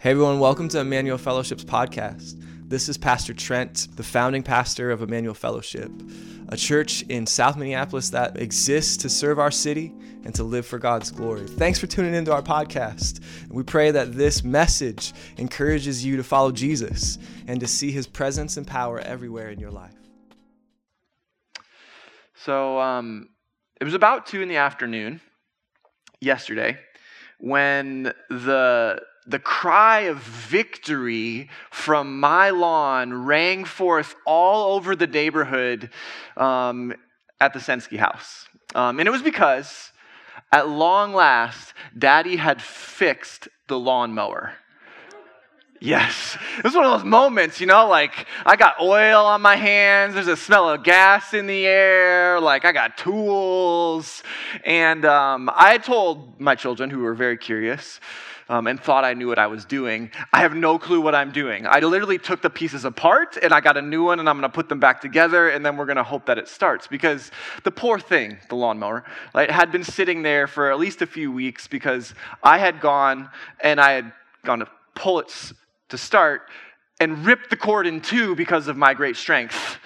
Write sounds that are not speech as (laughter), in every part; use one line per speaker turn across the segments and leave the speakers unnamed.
Hey everyone, welcome to Emmanuel Fellowship's podcast. This is Pastor Trent, the founding pastor of Emmanuel Fellowship, a church in South Minneapolis that exists to serve our city and to live for God's glory. Thanks for tuning into our podcast. We pray that this message encourages you to follow Jesus and to see his presence and power everywhere in your life.
So um, it was about two in the afternoon yesterday when the the cry of victory from my lawn rang forth all over the neighborhood um, at the Sensky house. Um, and it was because, at long last, Daddy had fixed the lawnmower. Yes. It was one of those moments, you know, like I got oil on my hands, there's a smell of gas in the air, like I got tools. And um, I told my children, who were very curious, um, and thought I knew what I was doing. I have no clue what I'm doing. I literally took the pieces apart and I got a new one and I'm going to put them back together and then we're going to hope that it starts because the poor thing, the lawnmower, like, had been sitting there for at least a few weeks because I had gone and I had gone to pull it to start and ripped the cord in two because of my great strength.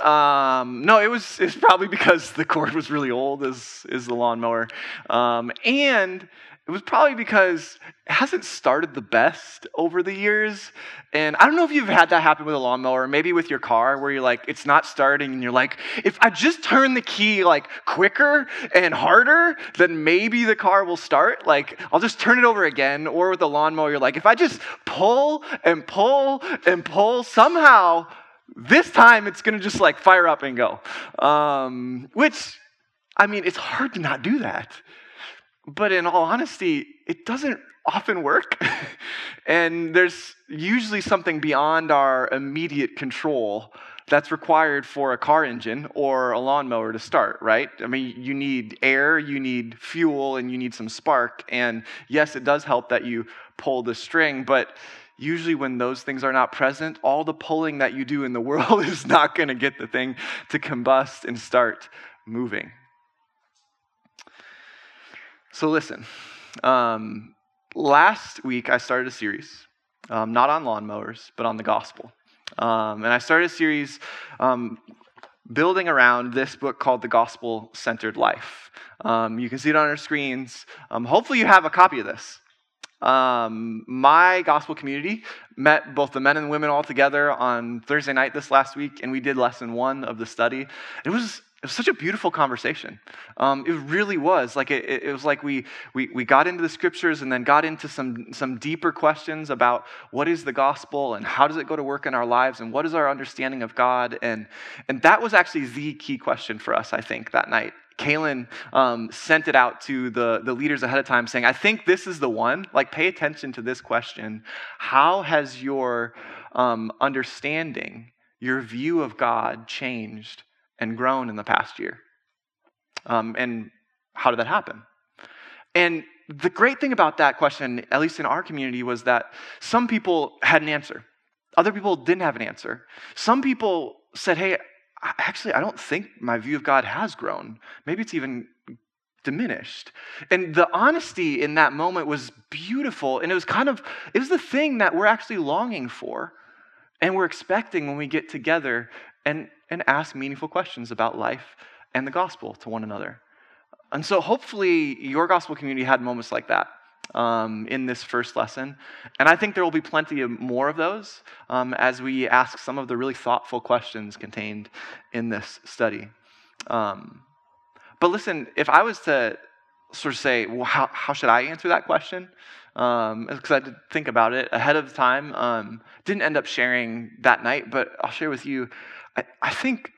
Um, no, it was, it was probably because the cord was really old, is, is the lawnmower. Um, and it was probably because it hasn't started the best over the years. And I don't know if you've had that happen with a lawnmower, maybe with your car, where you're like, it's not starting, and you're like, if I just turn the key like quicker and harder, then maybe the car will start. Like, I'll just turn it over again. Or with the lawnmower, you're like, if I just pull and pull and pull, somehow this time it's gonna just like fire up and go. Um, which, I mean, it's hard to not do that. But in all honesty, it doesn't often work. (laughs) and there's usually something beyond our immediate control that's required for a car engine or a lawnmower to start, right? I mean, you need air, you need fuel, and you need some spark. And yes, it does help that you pull the string, but usually when those things are not present, all the pulling that you do in the (laughs) world is not going to get the thing to combust and start moving. So, listen, um, last week I started a series, um, not on lawnmowers, but on the gospel. Um, and I started a series um, building around this book called The Gospel Centered Life. Um, you can see it on our screens. Um, hopefully, you have a copy of this. my gospel community met both the men and women all together on Thursday night this last week, and we did lesson one of the study. It was it was such a beautiful conversation. Um, it really was. Like it, it, was like we, we, we got into the scriptures and then got into some, some deeper questions about what is the gospel and how does it go to work in our lives and what is our understanding of God. And, and that was actually the key question for us, I think, that night. Kaylin um, sent it out to the, the leaders ahead of time saying, I think this is the one. Like, pay attention to this question. How has your um, understanding, your view of God changed and grown in the past year? Um, and how did that happen? And the great thing about that question, at least in our community, was that some people had an answer. Other people didn't have an answer. Some people said, hey, actually, I don't think my view of God has grown. Maybe it's even diminished. And the honesty in that moment was beautiful. And it was kind of, it was the thing that we're actually longing for and we're expecting when we get together and, and ask meaningful questions about life and the gospel to one another. And so hopefully your gospel community had moments like that. Um, in this first lesson. And I think there will be plenty of more of those um, as we ask some of the really thoughtful questions contained in this study. Um, but listen, if I was to sort of say, well, how, how should I answer that question? Because um, I did think about it ahead of time. Um, didn't end up sharing that night, but I'll share with you I, I think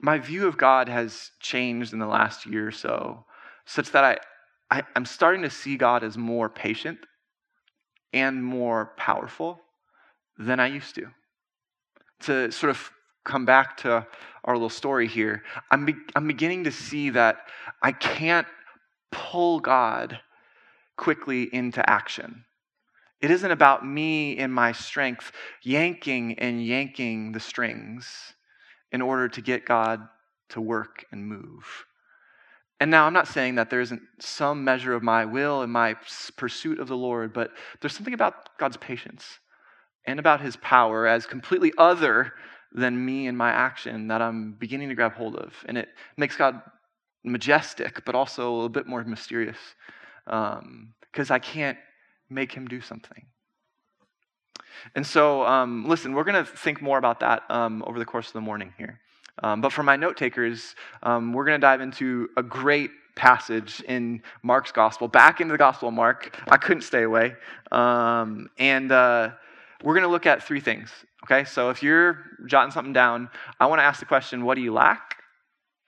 my view of God has changed in the last year or so, such that I, I, I'm starting to see God as more patient and more powerful than I used to. To sort of come back to our little story here, I'm, be, I'm beginning to see that I can't pull God quickly into action. It isn't about me in my strength yanking and yanking the strings in order to get God to work and move. And now I'm not saying that there isn't some measure of my will and my pursuit of the Lord, but there's something about God's patience and about his power as completely other than me and my action that I'm beginning to grab hold of. And it makes God majestic, but also a bit more mysterious because um, I can't make him do something. And so, um, listen, we're going to think more about that um, over the course of the morning here. Um, but for my note takers, um, we're going to dive into a great passage in Mark's gospel, back into the gospel of Mark. I couldn't stay away. Um, and uh, we're going to look at three things. Okay, so if you're jotting something down, I want to ask the question what do you lack?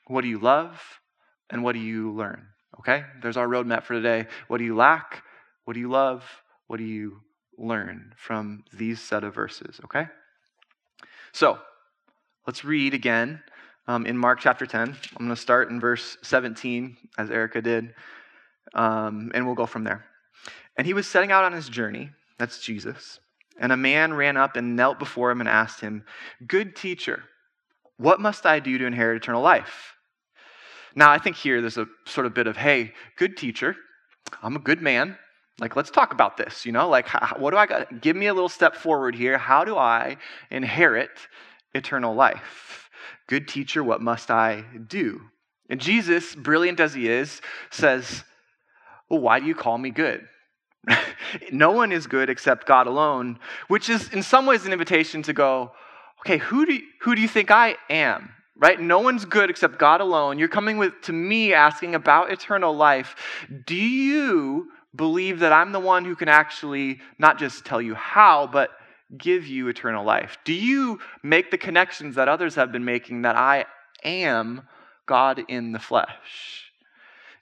What do you love? And what do you learn? Okay, there's our roadmap for today. What do you lack? What do you love? What do you learn from these set of verses? Okay, so Let's read again um, in Mark chapter 10. I'm going to start in verse 17, as Erica did, um, and we'll go from there. And he was setting out on his journey, that's Jesus, and a man ran up and knelt before him and asked him, Good teacher, what must I do to inherit eternal life? Now, I think here there's a sort of bit of, hey, good teacher, I'm a good man. Like, let's talk about this, you know? Like, what do I got? Give me a little step forward here. How do I inherit eternal life. Good teacher, what must I do? And Jesus, brilliant as he is, says, Well, why do you call me good? (laughs) no one is good except God alone, which is in some ways an invitation to go, okay, who do you, who do you think I am? Right? No one's good except God alone. You're coming with to me asking about eternal life. Do you believe that I'm the one who can actually not just tell you how, but give you eternal life? Do you make the connections that others have been making that I am God in the flesh?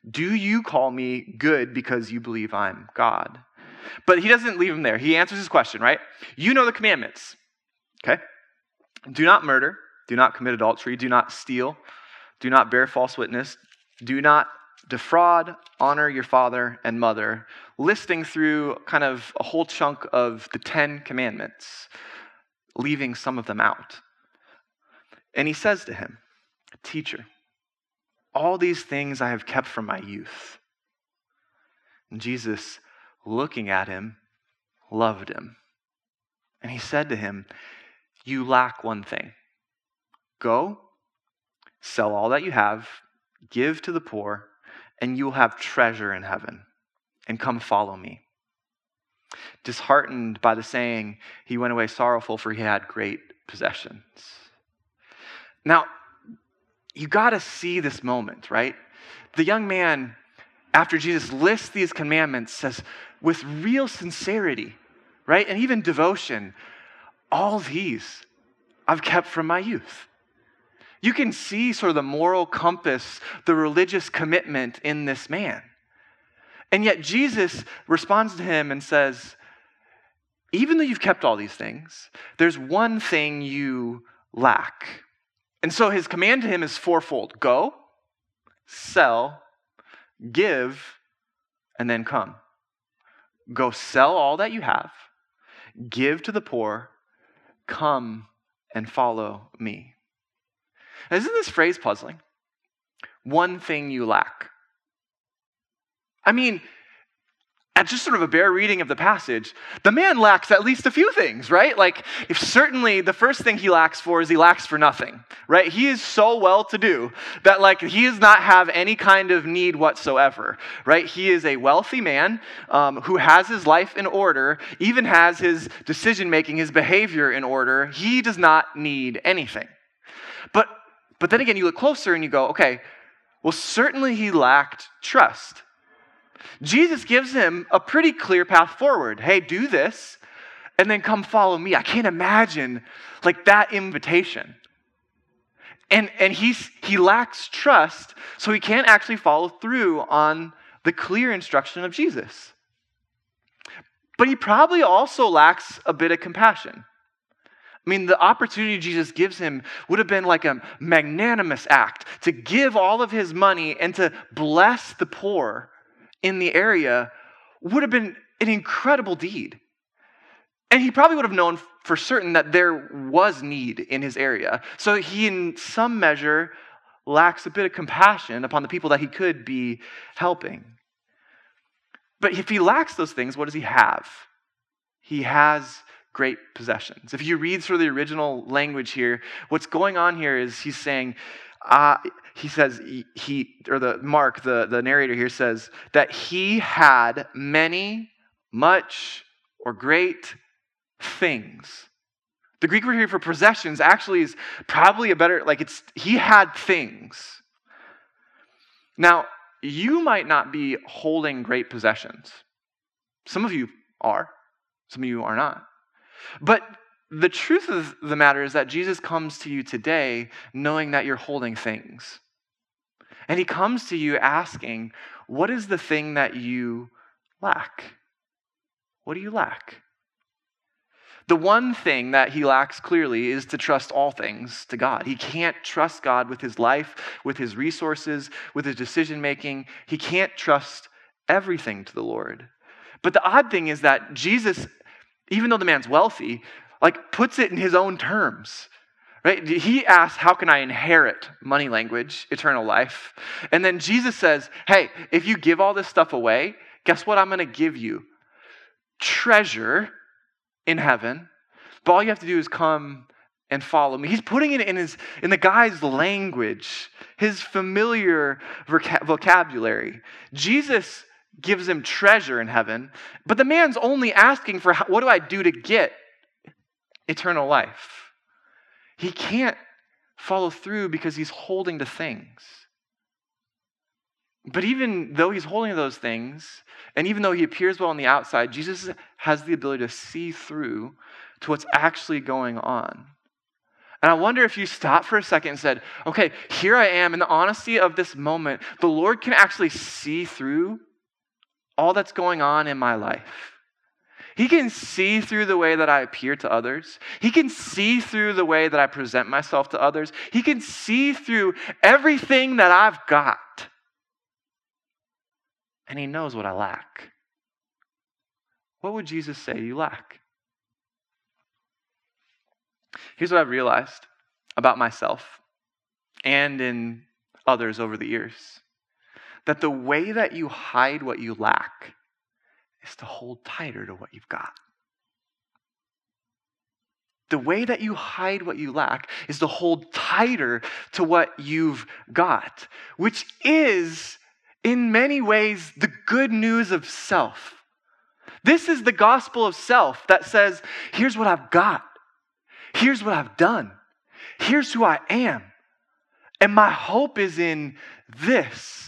Do you call me good because you believe I'm God? But he doesn't leave him there. He answers his question, right? You know the commandments, okay? Do not murder, do not commit adultery, do not steal, do not bear false witness, do not defraud, honor your father and mother, listing through kind of a whole chunk of the Ten Commandments, leaving some of them out. And he says to him, Teacher, all these things I have kept from my youth. And Jesus, looking at him, loved him. And he said to him, You lack one thing. Go, sell all that you have, give to the poor and you will have treasure in heaven. And come follow me. Disheartened by the saying, he went away sorrowful, for he had great possessions. Now, you got to see this moment, right? The young man, after Jesus lists these commandments, says, with real sincerity, right? And even devotion, all these I've kept from my youth. You can see sort of the moral compass, the religious commitment in this man. And yet Jesus responds to him and says, Even though you've kept all these things, there's one thing you lack. And so his command to him is fourfold go, sell, give, and then come. Go sell all that you have, give to the poor, come and follow me. Isn't this phrase puzzling? One thing you lack. I mean, at just sort of a bare reading of the passage, the man lacks at least a few things, right? Like, if certainly the first thing he lacks for is he lacks for nothing, right? He is so well to do that, like, he does not have any kind of need whatsoever, right? He is a wealthy man um, who has his life in order, even has his decision making, his behavior in order. He does not need anything. But but then again, you look closer and you go, okay, well, certainly he lacked trust. Jesus gives him a pretty clear path forward. Hey, do this, and then come follow me. I can't imagine like that invitation. And, and he's, he lacks trust, so he can't actually follow through on the clear instruction of Jesus. But he probably also lacks a bit of compassion. I mean, the opportunity Jesus gives him would have been like a magnanimous act to give all of his money and to bless the poor in the area would have been an incredible deed. And he probably would have known for certain that there was need in his area. So he, in some measure, lacks a bit of compassion upon the people that he could be helping. But if he lacks those things, what does he have? He has great possessions. If you read through the original language here, what's going on here is he's saying, uh, he says, he, or the Mark, the, the narrator here says that he had many, much, or great things. The Greek word here for possessions actually is probably a better, like it's, he had things. Now, you might not be holding great possessions. Some of you are, some of you are not. But the truth of the matter is that Jesus comes to you today knowing that you're holding things. And he comes to you asking, What is the thing that you lack? What do you lack? The one thing that he lacks clearly is to trust all things to God. He can't trust God with his life, with his resources, with his decision making. He can't trust everything to the Lord. But the odd thing is that Jesus, even though the man's wealthy, like puts it in his own terms. Right? He asks, How can I inherit money language, eternal life? And then Jesus says, Hey, if you give all this stuff away, guess what I'm going to give you? Treasure in heaven. But all you have to do is come and follow me. He's putting it in his in the guy's language, his familiar vocabulary. Jesus gives him treasure in heaven, but the man's only asking for what do I do to get eternal life? He can't follow through because he's holding to things. But even though he's holding to those things, and even though he appears well on the outside, Jesus has the ability to see through to what's actually going on. And I wonder if you stopped for a second and said, okay, here I am in the honesty of this moment. The Lord can actually see through all that's going on in my life. He can see through the way that I appear to others. He can see through the way that I present myself to others. He can see through everything that I've got. And He knows what I lack. What would Jesus say you lack? Here's what I've realized about myself and in others over the years that the way that you hide what you lack is to hold tighter to what you've got. The way that you hide what you lack is to hold tighter to what you've got, which is, in many ways, the good news of self. This is the gospel of self that says, here's what I've got, here's what I've done, here's who I am. And my hope is in this,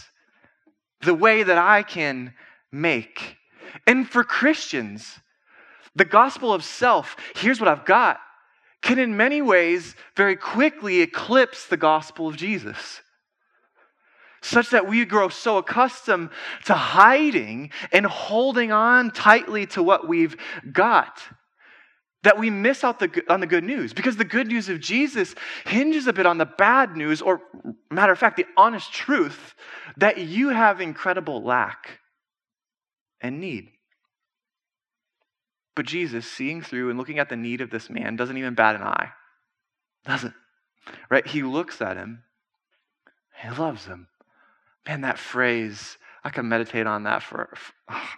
the way that I can make and for Christians, the gospel of self, here's what I've got, can in many ways very quickly eclipse the gospel of Jesus. Such that we grow so accustomed to hiding and holding on tightly to what we've got that we miss out the, on the good news because the good news of Jesus hinges a bit on the bad news, or matter of fact, the honest truth that you have incredible lack and need. But Jesus, seeing through and looking at the need of this man, doesn't even bat an eye. Doesn't. Right? He looks at him. He loves him. Man, that phrase, I can meditate on that for,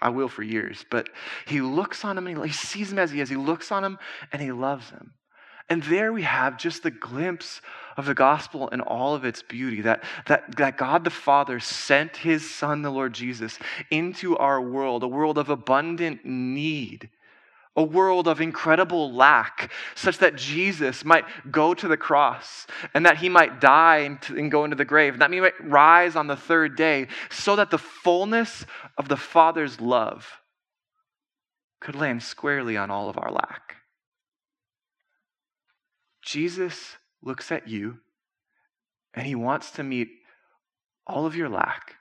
I will for years. But he looks on him and he, he sees him as he is. He looks on him and he loves him. And there we have just the glimpse of the gospel and all of its beauty that, that, that God the Father sent his Son, the Lord Jesus, into our world, a world of abundant need, a world of incredible lack, such that Jesus might go to the cross and that he might die and, and go into the grave, and that he might rise on the third day, so that the fullness of the Father's love could land squarely on all of our lack. Jesus looks at you and he wants to meet all of your lack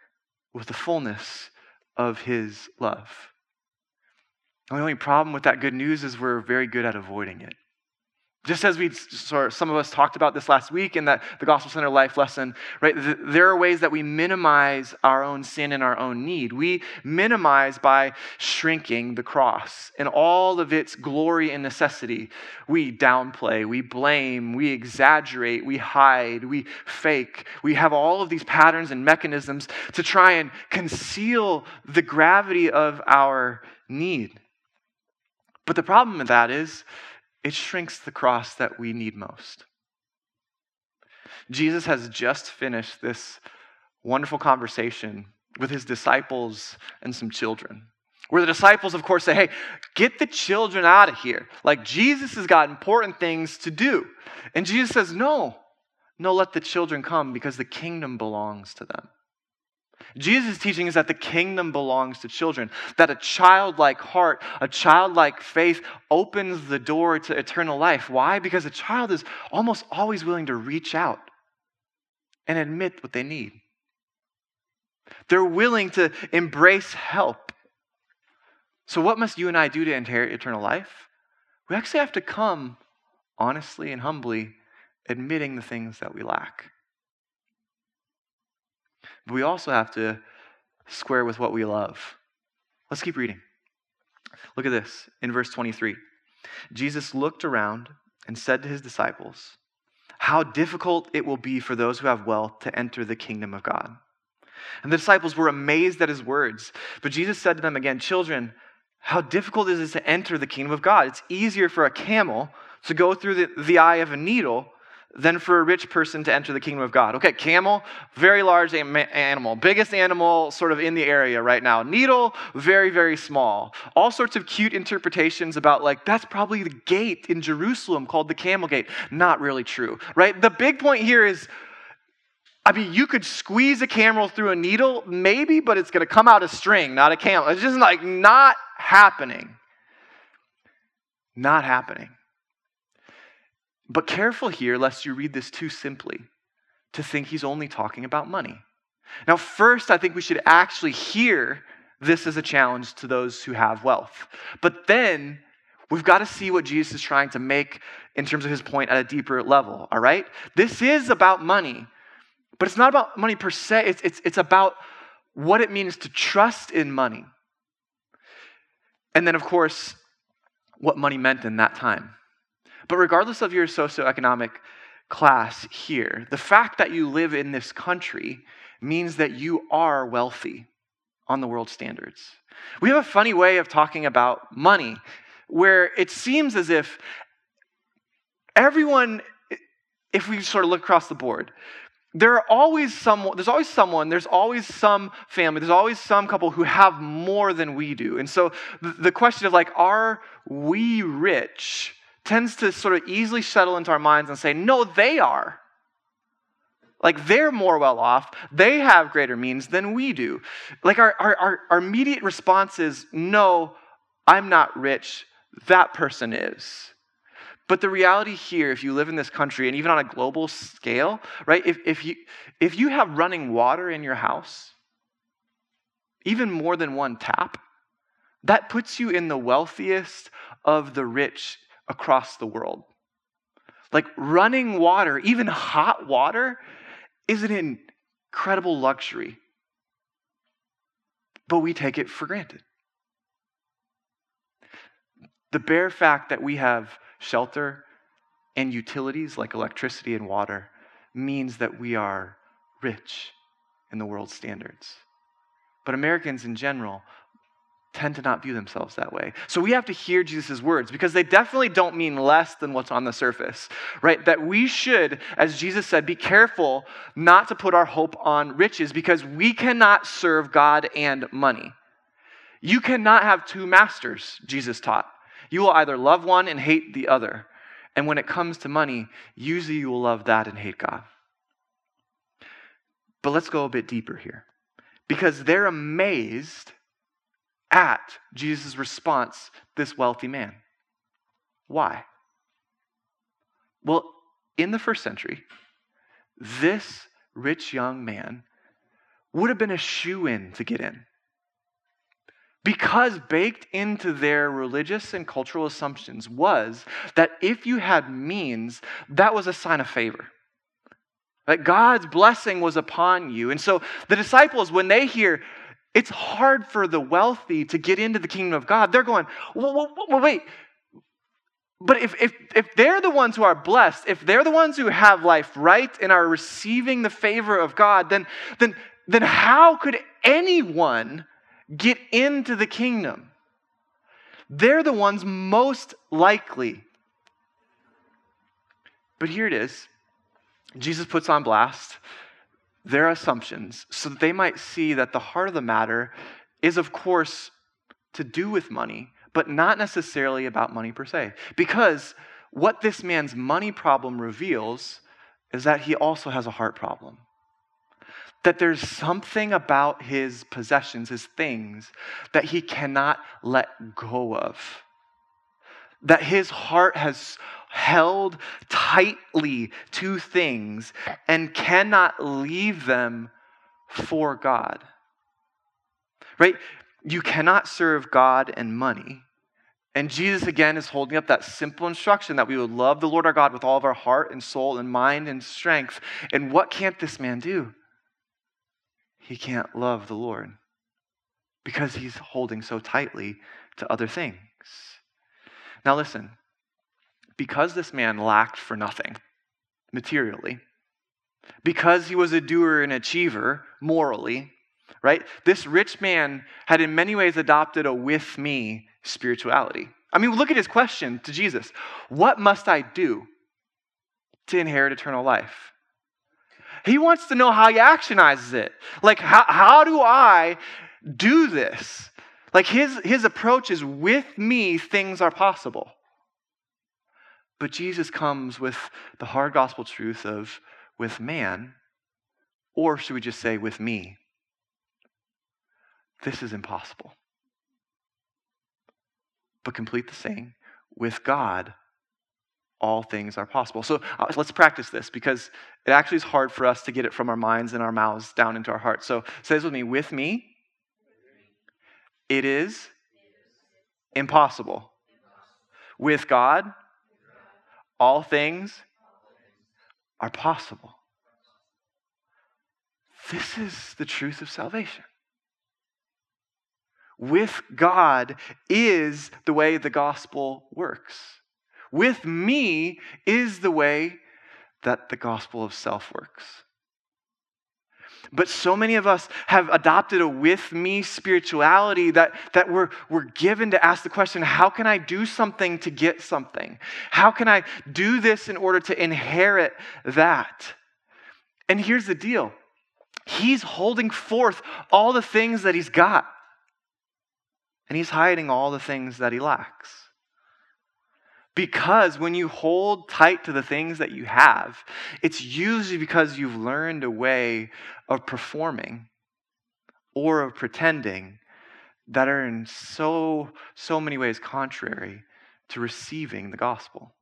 with the fullness of his love. The only problem with that good news is we're very good at avoiding it. Just as we sort some of us talked about this last week in that the Gospel Centered Life lesson, right? There are ways that we minimize our own sin and our own need. We minimize by shrinking the cross and all of its glory and necessity. We downplay, we blame, we exaggerate, we hide, we fake. We have all of these patterns and mechanisms to try and conceal the gravity of our need. But the problem with that is it shrinks the cross that we need most. Jesus has just finished this wonderful conversation with his disciples and some children. Where the disciples, of course, say, Hey, get the children out of here. Like Jesus has got important things to do. And Jesus says, No, no, let the children come because the kingdom belongs to them. Jesus' teaching is that the kingdom belongs to children, that a childlike heart, a childlike faith opens the door to eternal life. Why? Because a child is almost always willing to reach out and admit what they need. They're willing to embrace help. So, what must you and I do to inherit eternal life? We actually have to come honestly and humbly admitting the things that we lack. But we also have to square with what we love. Let's keep reading. Look at this in verse 23. Jesus looked around and said to his disciples, How difficult it will be for those who have wealth to enter the kingdom of God. And the disciples were amazed at his words. But Jesus said to them again, Children, how difficult is it to enter the kingdom of God? It's easier for a camel to go through the, the eye of a needle than for a rich person to enter the kingdom of God. Okay, camel, very large animal, biggest animal sort of in the area right now. Needle, very, very small. All sorts of cute interpretations about, like, that's probably the gate in Jerusalem called the camel gate. Not really true, right? The big point here is. I mean, you could squeeze a camel through a needle, maybe, but it's going to come out a string, not a camel. It's just like not happening. Not happening. But careful here, lest you read this too simply to think he's only talking about money. Now, first, I think we should actually hear this as a challenge to those who have wealth. But then, we've got to see what Jesus is trying to make in terms of his point at a deeper level, all right? This is about money, but it's not about money per se, it's, it's, it's about what it means to trust in money. And then, of course, what money meant in that time. But regardless of your socioeconomic class here, the fact that you live in this country means that you are wealthy on the world standards. We have a funny way of talking about money where it seems as if everyone, if we sort of look across the board, there are always someone there's always someone there's always some family there's always some couple who have more than we do and so the question of like are we rich tends to sort of easily settle into our minds and say, no, they are. Like they're more well off, they have greater means than we do. Like our, our, our, immediate response is, no, I'm not rich, that person is. But the reality here, if you live in this country and even on a global scale, right, if, if, you, if you have running water in your house, even more than one tap, that puts you in the wealthiest of the rich across the world. Like running water, even hot water, is an incredible luxury. But we take it for granted. The bare fact that we have shelter and utilities like electricity and water means that we are rich in the world's standards. But Americans in general tend to not view themselves that way. So we have to hear Jesus' words because they definitely don't mean less than what's on the surface, right? That we should, as Jesus said, be careful not to put our hope on riches because we cannot serve God and money. You cannot have two masters, Jesus taught. You will either love one and hate the other. And when it comes to money, usually you will love that and hate God. But let's go a bit deeper here because they're amazed at Jesus' response, this wealthy man. Why? Well, in the first century, this rich young man would have been a shoe in to get in. Because baked into their religious and cultural assumptions was that if you had means, that was a sign of favor. That God's blessing was upon you. And so the disciples, when they hear it's hard for the wealthy to get into the kingdom of God, they're going, well, wait. But if, if, if they're the ones who are blessed, if they're the ones who have life right and are receiving the favor of God, then, then, then how could anyone get into the kingdom. They're the ones most likely. But here it is Jesus puts on blast their assumptions so that they might see that the heart of the matter is, of course, to do with money, but not necessarily about money per se. Because what this man's money problem reveals is that he also has a heart problem that there's something about his possessions, his things, that he cannot let go of. That his heart has held tightly to things and cannot leave them for God. Right? You cannot serve God and money. And Jesus again is holding up that simple instruction that we would love the Lord our God with all of our heart and soul and mind and strength. And what can't this man do? he can't love the Lord because he's holding so tightly to other things. Now, listen, because this man lacked for nothing materially, because he was a doer and achiever morally, right? This rich man had in many ways adopted a with me spirituality. I mean, look at his question to Jesus What must I do to inherit eternal life? He wants to know how he actionizes it. Like, how, how do I do this? Like, his, his approach is with me, things are possible. But Jesus comes with the hard gospel truth of with man, or should we just say with me? This is impossible. But complete the saying with God, all things are possible. So uh, let's practice this because it actually is hard for us to get it from our minds and our mouths down into our hearts. So say this with me with me, it is impossible. With God, all things are possible. This is the truth of salvation. With God is the way the gospel works with me is the way that the gospel of self works. But so many of us have adopted a with me spirituality that, that we're, we're given to ask the question how can I do something to get something? How can I do this in order to inherit that? And here's the deal He's holding forth all the things that he's got, and he's hiding all the things that he lacks. Because when you hold tight to the things that you have, it's usually because you've learned a way of performing or of pretending that are in so, so many ways contrary to receiving the gospel.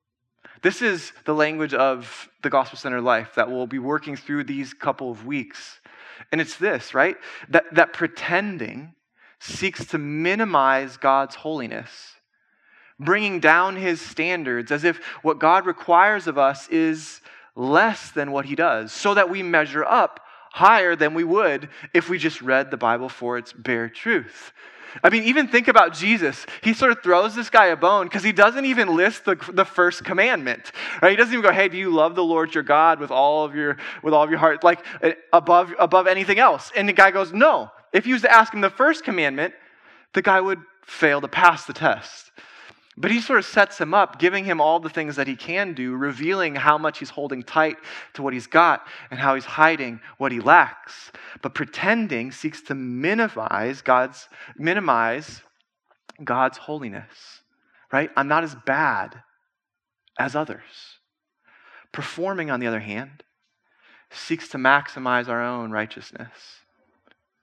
This is the language of the gospel centered life that we'll be working through these couple of weeks. And it's this, right? That, that pretending seeks to minimize God's holiness bringing down his standards as if what God requires of us is less than what he does, so that we measure up higher than we would if we just read the Bible for its bare truth. I mean, even think about Jesus. He sort of throws this guy a bone because he doesn't even list the, the first commandment. Right? He doesn't even go, "Hey, do you love the Lord your God with all of your with all of your heart, like eh, above above anything else?" And the guy goes, "No." If he was to ask him the first commandment, the guy would fail to pass the test. But he sort of sets him up, giving him all the things that he can do, revealing how much he's holding tight to what he's got and how he's hiding what he lacks. But pretending seeks to minimize God's minimize God's holiness. Right? I'm not as bad as others. Performing, on the other hand, seeks to maximize our own righteousness.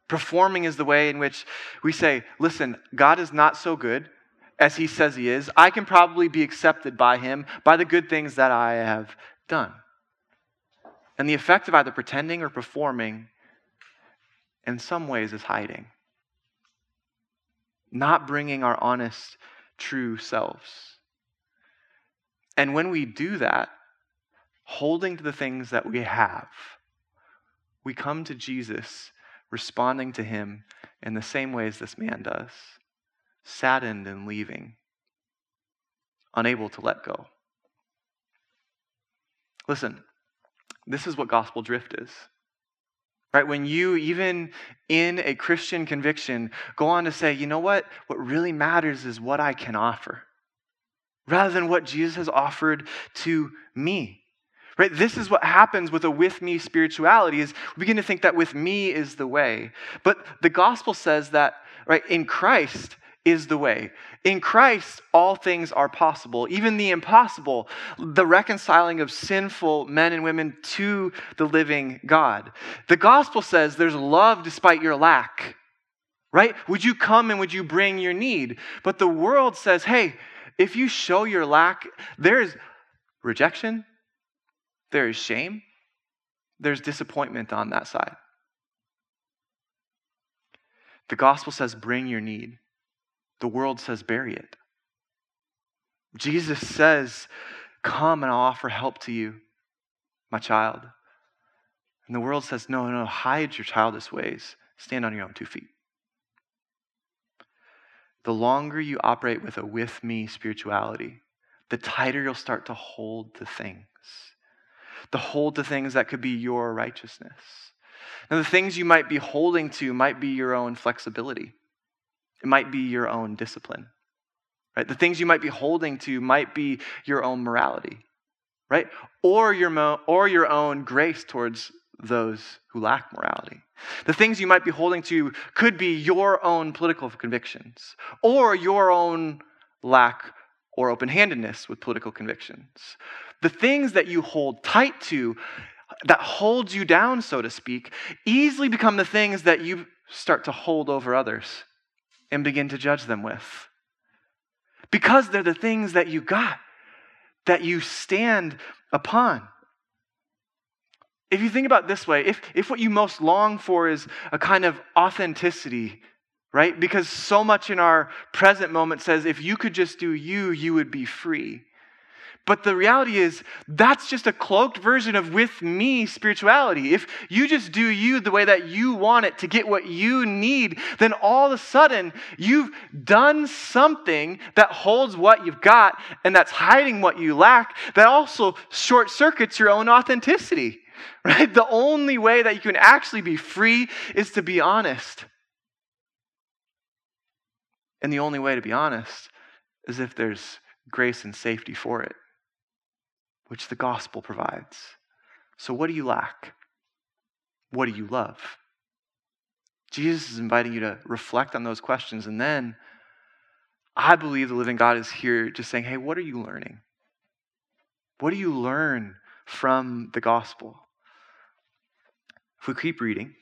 Performing is the way in which we say, listen, God is not so good as he says he is, I can probably be accepted by him by the good things that I have done. And the effect of either pretending or performing, in some ways, is hiding. not bringing our honest, true selves. And when we do that, holding to the things that we have, we come to Jesus responding to him in the same ways this man does saddened and leaving, unable to let go. Listen, this is what gospel drift is. Right? When you, even in a Christian conviction, go on to say, you know what? What really matters is what I can offer, rather than what Jesus has offered to me. Right? This is what happens with a with me spirituality is we begin to think that with me is the way. But the gospel says that right in Christ is the way. In Christ, all things are possible, even the impossible, the reconciling of sinful men and women to the living God. The gospel says there's love despite your lack, right? Would you come and would you bring your need? But the world says, hey, if you show your lack, there's rejection, there is shame, there's disappointment on that side. The gospel says, bring your need. The world says, bury it. Jesus says, Come and I'll offer help to you, my child. And the world says, No, no, hide your childish ways. Stand on your own two feet. The longer you operate with a with me spirituality, the tighter you'll start to hold to things. to hold to things that could be your righteousness. Now, the things you might be holding to might be your own flexibility. It might be your own discipline. Right? The things you might be holding to might be your own morality, right? Or your, mo- or your own grace towards those who lack morality. The things you might be holding to could be your own political convictions or your own lack or open handedness with political convictions. The things that you hold tight to, that hold you down, so to speak, easily become the things that you start to hold over others and begin to judge them with. Because they're the things that you got, that you stand upon. If you think about this way, if, if what you most long for is a kind of authenticity, right? Because so much in our present moment says if you could just do you, you would be free. But the reality is, that's just a cloaked version of with me spirituality. If you just do you the way that you want it to get what you need, then all of a sudden you've done something that holds what you've got and that's hiding what you lack, that also short circuits your own authenticity, (laughs) right? The only way that you can actually be free is to be honest. And the only way to be honest is if there's grace and safety for it which the gospel provides. So, what do you lack? What do you love? Jesus is inviting you to reflect on those questions. And then I believe the living God is here just saying, hey, what are you learning? What do you learn from the gospel? If we keep reading,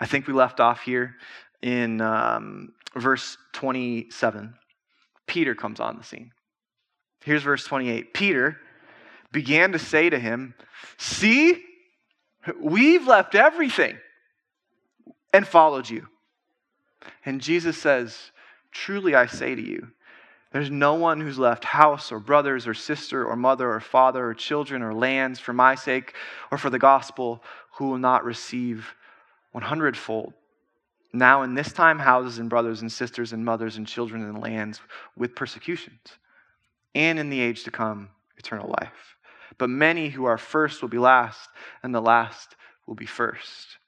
I think we left off here in um, verse 27. Peter comes on the scene. Here's verse 28. Peter, began to say to him, See, we've left everything and followed you. And Jesus says, Truly I say to you, there's no one who's left house or brothers or sister or mother or father or children or lands for my sake or for the gospel who will not receive 100 fold. Now, in this time, houses and brothers and sisters and mothers and children and lands with persecutions, and in the age to come, eternal life. But many who are first will be last, and the last will be first.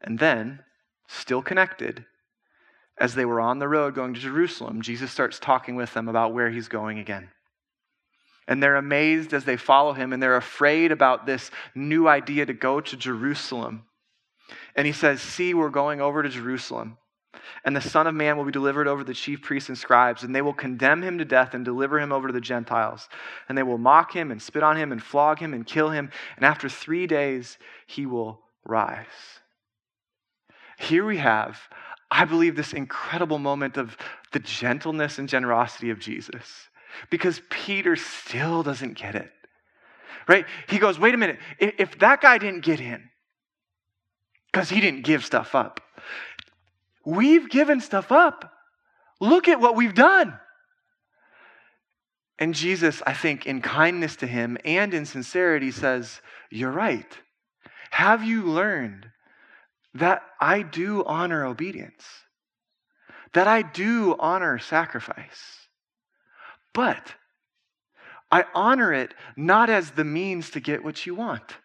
And then, still connected, as they were on the road going to Jerusalem, Jesus starts talking with them about where he's going again. And they're amazed as they follow him, and they're afraid about this new idea to go to Jerusalem. And he says, See, we're going over to Jerusalem. And the Son of Man will be delivered over to the chief priests and scribes, and they will condemn him to death and deliver him over to the Gentiles. And they will mock him and spit on him and flog him and kill him. And after three days, he will rise. Here we have, I believe, this incredible moment of the gentleness and generosity of Jesus. Because Peter still doesn't get it. Right? He goes, wait a minute, if that guy didn't get in, because he didn't give stuff up, We've given stuff up. Look at what we've done. And Jesus, I think, in kindness to him and in sincerity, says, You're right. Have you learned that I do honor obedience? That I do honor sacrifice? But I honor it not as the means to get what you want.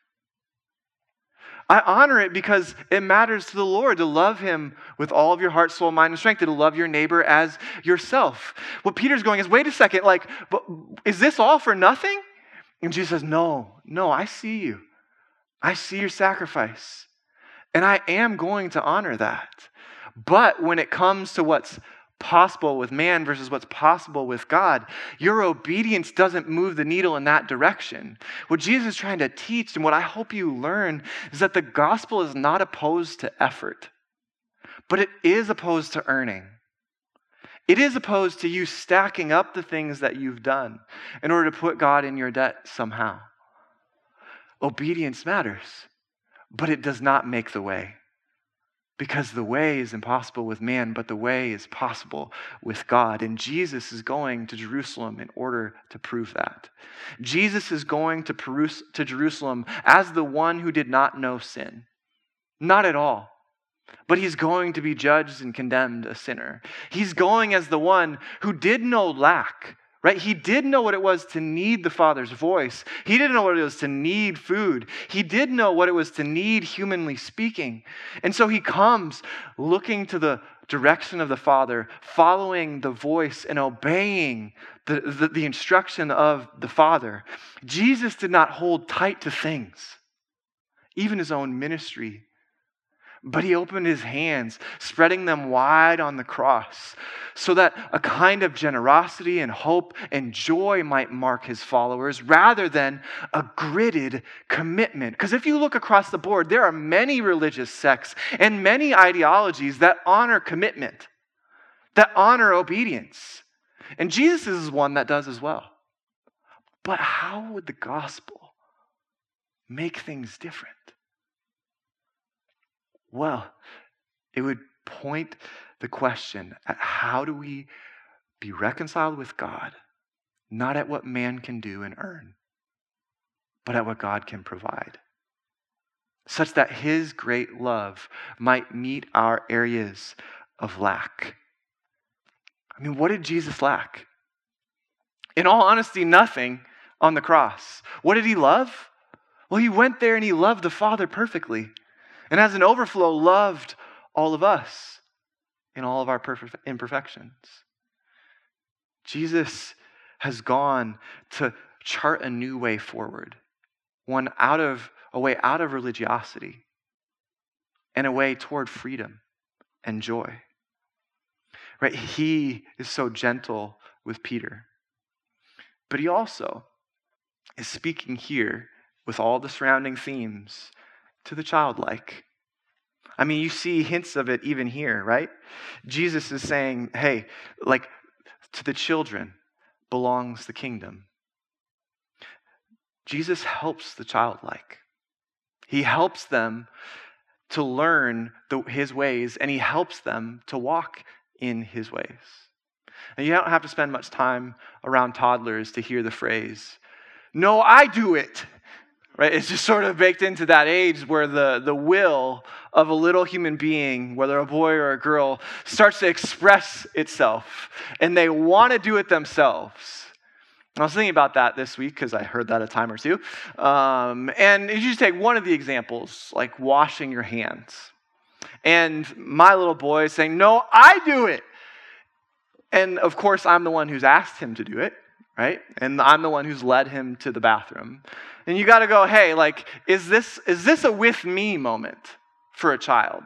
I honor it because it matters to the Lord to love Him with all of your heart, soul, mind, and strength, and to love your neighbor as yourself. What Peter's going is, wait a second, like, but is this all for nothing? And Jesus says, no, no, I see you. I see your sacrifice. And I am going to honor that. But when it comes to what's possible with man versus what's possible with God, your obedience doesn't move the needle in that direction. What Jesus is trying to teach, and what I hope you learn, is that the gospel is not opposed to effort, but it is opposed to earning. It is opposed to you stacking up the things that you've done in order to put God in your debt somehow. Obedience matters, but it does not make the way. Because the way is impossible with man, but the way is possible with God. And Jesus is going to Jerusalem in order to prove that. Jesus is going to, Perus- to Jerusalem as the one who did not know sin. Not at all. But he's going to be judged and condemned a sinner. He's going as the one who did know lack, right? He did know what it was to need the Father's voice. He didn't know what it was to need food. He did know what it was to need humanly speaking. And so he comes looking to the direction of the Father, following the voice and obeying the, the, the instruction of the Father. Jesus did not hold tight to things, even his own ministry but he opened his hands, spreading them wide on the cross, so that a kind of generosity and hope and joy might mark his followers rather than a gridded commitment. Because if you look across the board, there are many religious sects and many ideologies that honor commitment, that honor obedience. And Jesus is one that does as well. But how would the gospel make things different? Well, it would point the question at how do we be reconciled with God, not at what man can do and earn, but at what God can provide, such that his great love might meet our areas of lack. I mean, what did Jesus lack? In all honesty, nothing on the cross. What did he love? Well, he went there and he loved the Father perfectly and as an overflow, loved all of us in all of our imperfections. Jesus has gone to chart a new way forward, one out of a way out of religiosity and a way toward freedom and joy. Right? He is so gentle with Peter. But he also is speaking here with all the surrounding themes to the childlike. I mean, you see hints of it even here, right? Jesus is saying, hey, like to the children belongs the kingdom. Jesus helps the childlike. He helps them to learn the, his ways, and he helps them to walk in his ways. And you don't have to spend much time around toddlers to hear the phrase, No, I do it right? It's just sort of baked into that age where the, the will of a little human being, whether a boy or a girl, starts to express itself and they want to do it themselves. I was thinking about that this week because I heard that a time or two. Um, and you just take one of the examples, like washing your hands. And my little boy is saying, No, I do it. And of course, I'm the one who's asked him to do it, right? And I'm the one who's led him to the bathroom. And you got to go, hey, like, is this, is this a with me moment for a child?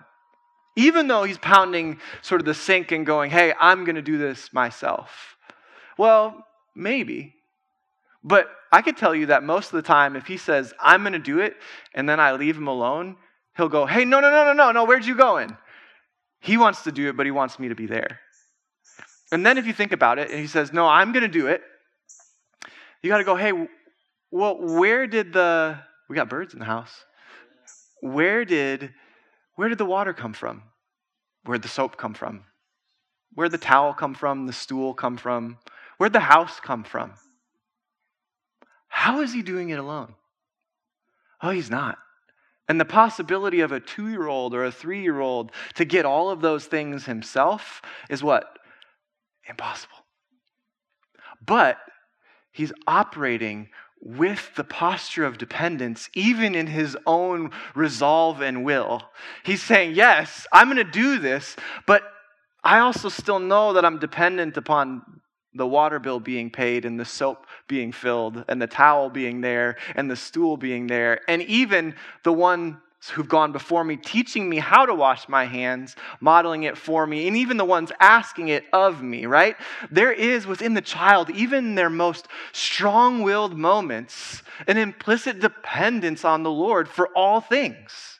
Even though he's pounding sort of the sink and going, hey, I'm going to do this myself. Well, maybe. But I could tell you that most of the time, if he says, I'm going to do it, and then I leave him alone, he'll go, hey, no, no, no, no, no, no, where'd you going? He wants to do it, but he wants me to be there. And then if you think about it, and he says, no, I'm going to do it, you got to go, hey, well, where did the we got birds in the house? Where did where did the water come from? Where did the soap come from? Where'd the towel come from? The stool come from? Where'd the house come from? How is he doing it alone? Oh, he's not. And the possibility of a two year old or a three year old to get all of those things himself is what? Impossible. But he's operating with the posture of dependence, even in his own resolve and will. He's saying, Yes, I'm going to do this, but I also still know that I'm dependent upon the water bill being paid and the soap being filled and the towel being there and the stool being there and even the ones who've gone before me teaching me how to wash my hands modeling it for me and even the ones asking it of me right? There is within the child even their most strong-willed moments an implicit dependence on the lord for all things.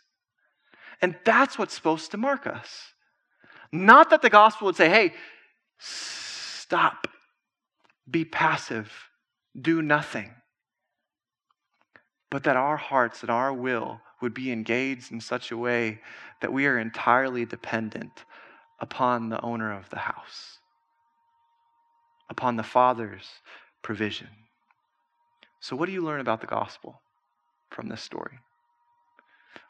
And that's what's supposed to mark us. Not that the gospel would say hey stop. Be passive, do nothing. But that our hearts and our will would be engaged in such a way that we are entirely dependent upon the owner of the house, upon the Father's provision. So, what do you learn about the gospel from this story?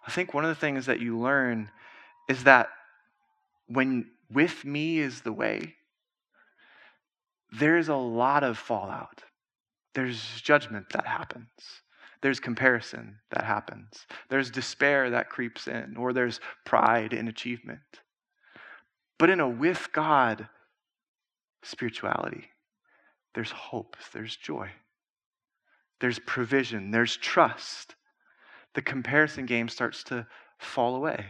I think one of the things that you learn is that when with me is the way, there's a lot of fallout. There's judgment that happens. There's comparison that happens. There's despair that creeps in, or there's pride in achievement. But in a with God spirituality, there's hope, there's joy, there's provision, there's trust. The comparison game starts to fall away.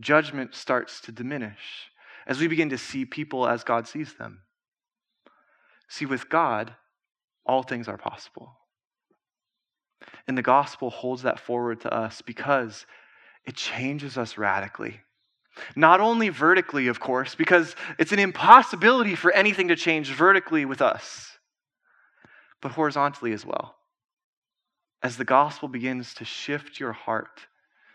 Judgment starts to diminish as we begin to see people as God sees them. See, with God, all things are possible. And the gospel holds that forward to us because it changes us radically. Not only vertically, of course, because it's an impossibility for anything to change vertically with us, but horizontally as well. As the gospel begins to shift your heart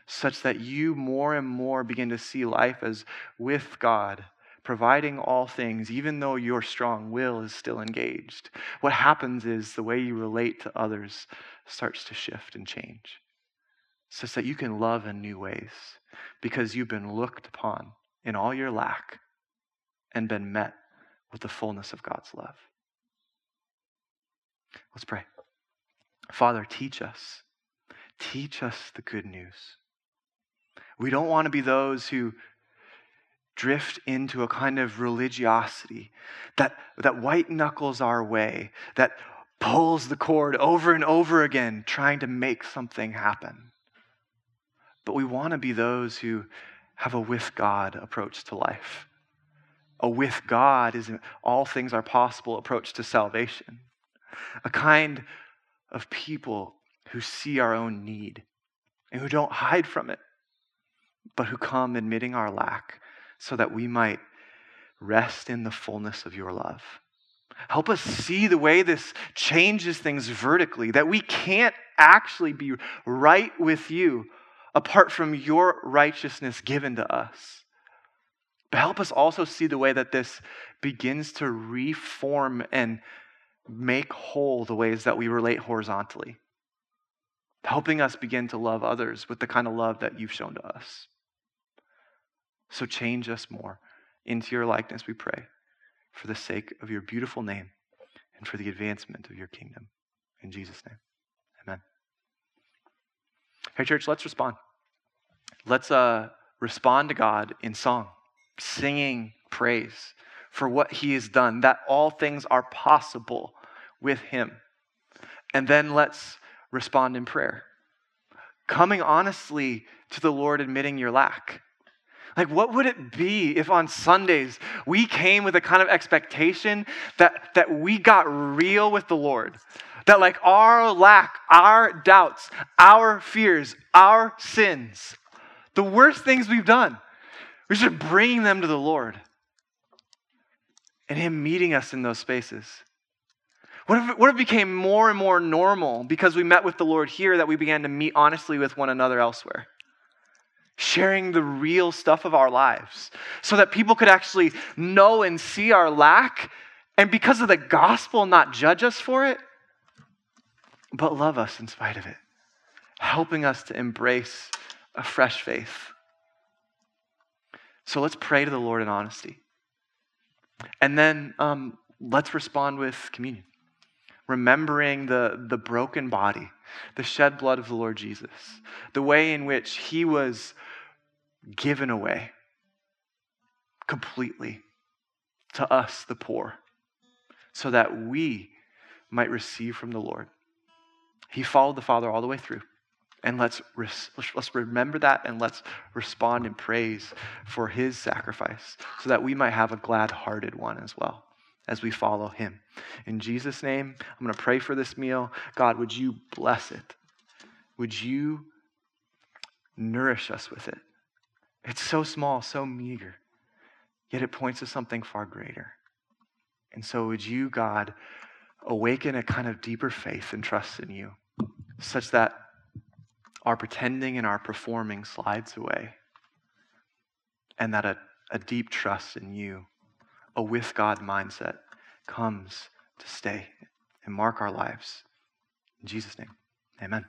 such that you more and more begin to see life as with God providing all things, even though your strong will is still engaged, what happens is the way you relate to others starts to shift and change. So that you can love in new ways because you've been looked upon in all your lack and been met with the fullness of God's love. Let's pray. Father, teach us. Teach us the good news. We don't want to be those who drift into a kind of religiosity that, that white knuckles our way, that pulls the cord over and over again, trying to make something happen. But we want to be those who have a with God approach to life. A with God is all things are possible approach to salvation. A kind of people who see our own need and who don't hide from it, but who come admitting our lack so that we might rest in the fullness of your love. Help us see the way this changes things vertically, that we can't actually be right with you apart from your righteousness given to us. But help us also see the way that this begins to reform and make whole the ways that we relate horizontally, helping us begin to love others with the kind of love that you've shown to us. So change us more into your likeness, we pray, for the sake of your beautiful name and for the advancement of your kingdom. In Jesus' name, amen. Hey, church, let's respond. Let's uh, respond to God in song, singing praise for what he has done, that all things are possible with him. And then let's respond in prayer, coming honestly to the Lord, admitting your lack like, what would it be if on Sundays we came with a kind of expectation that, that we got real with the Lord? That, like, our lack, our doubts, our fears, our sins, the worst things we've done, we should bring them to the Lord and Him meeting us in those spaces. What if, what if it became more and more normal because we met with the Lord here that we began to meet honestly with one another elsewhere? Sharing the real stuff of our lives so that people could actually know and see our lack. And because of the gospel not judge us for it but love us in spite of it helping us to embrace a fresh faith. So let's pray to the lord in honesty. And then um, let's respond with communion remembering the, the broken body the shed blood of the lord jesus the way in which he was given away completely to us, the poor, so that we might receive from the Lord. He followed the Father all the way through. And let's, let's remember that and let's respond in praise for his sacrifice so that we might have a glad hearted one as well as we follow him. In Jesus' name, I'm going to pray for this meal. God, would you bless it? Would you nourish us with it? It's so small, so meager, yet it points to something far greater. And so, would you, God, awaken a kind of deeper faith and trust in you, such that our pretending and our performing slides away, and that a, a deep trust in you, a with God mindset, comes to stay and mark our lives. In Jesus' name, amen.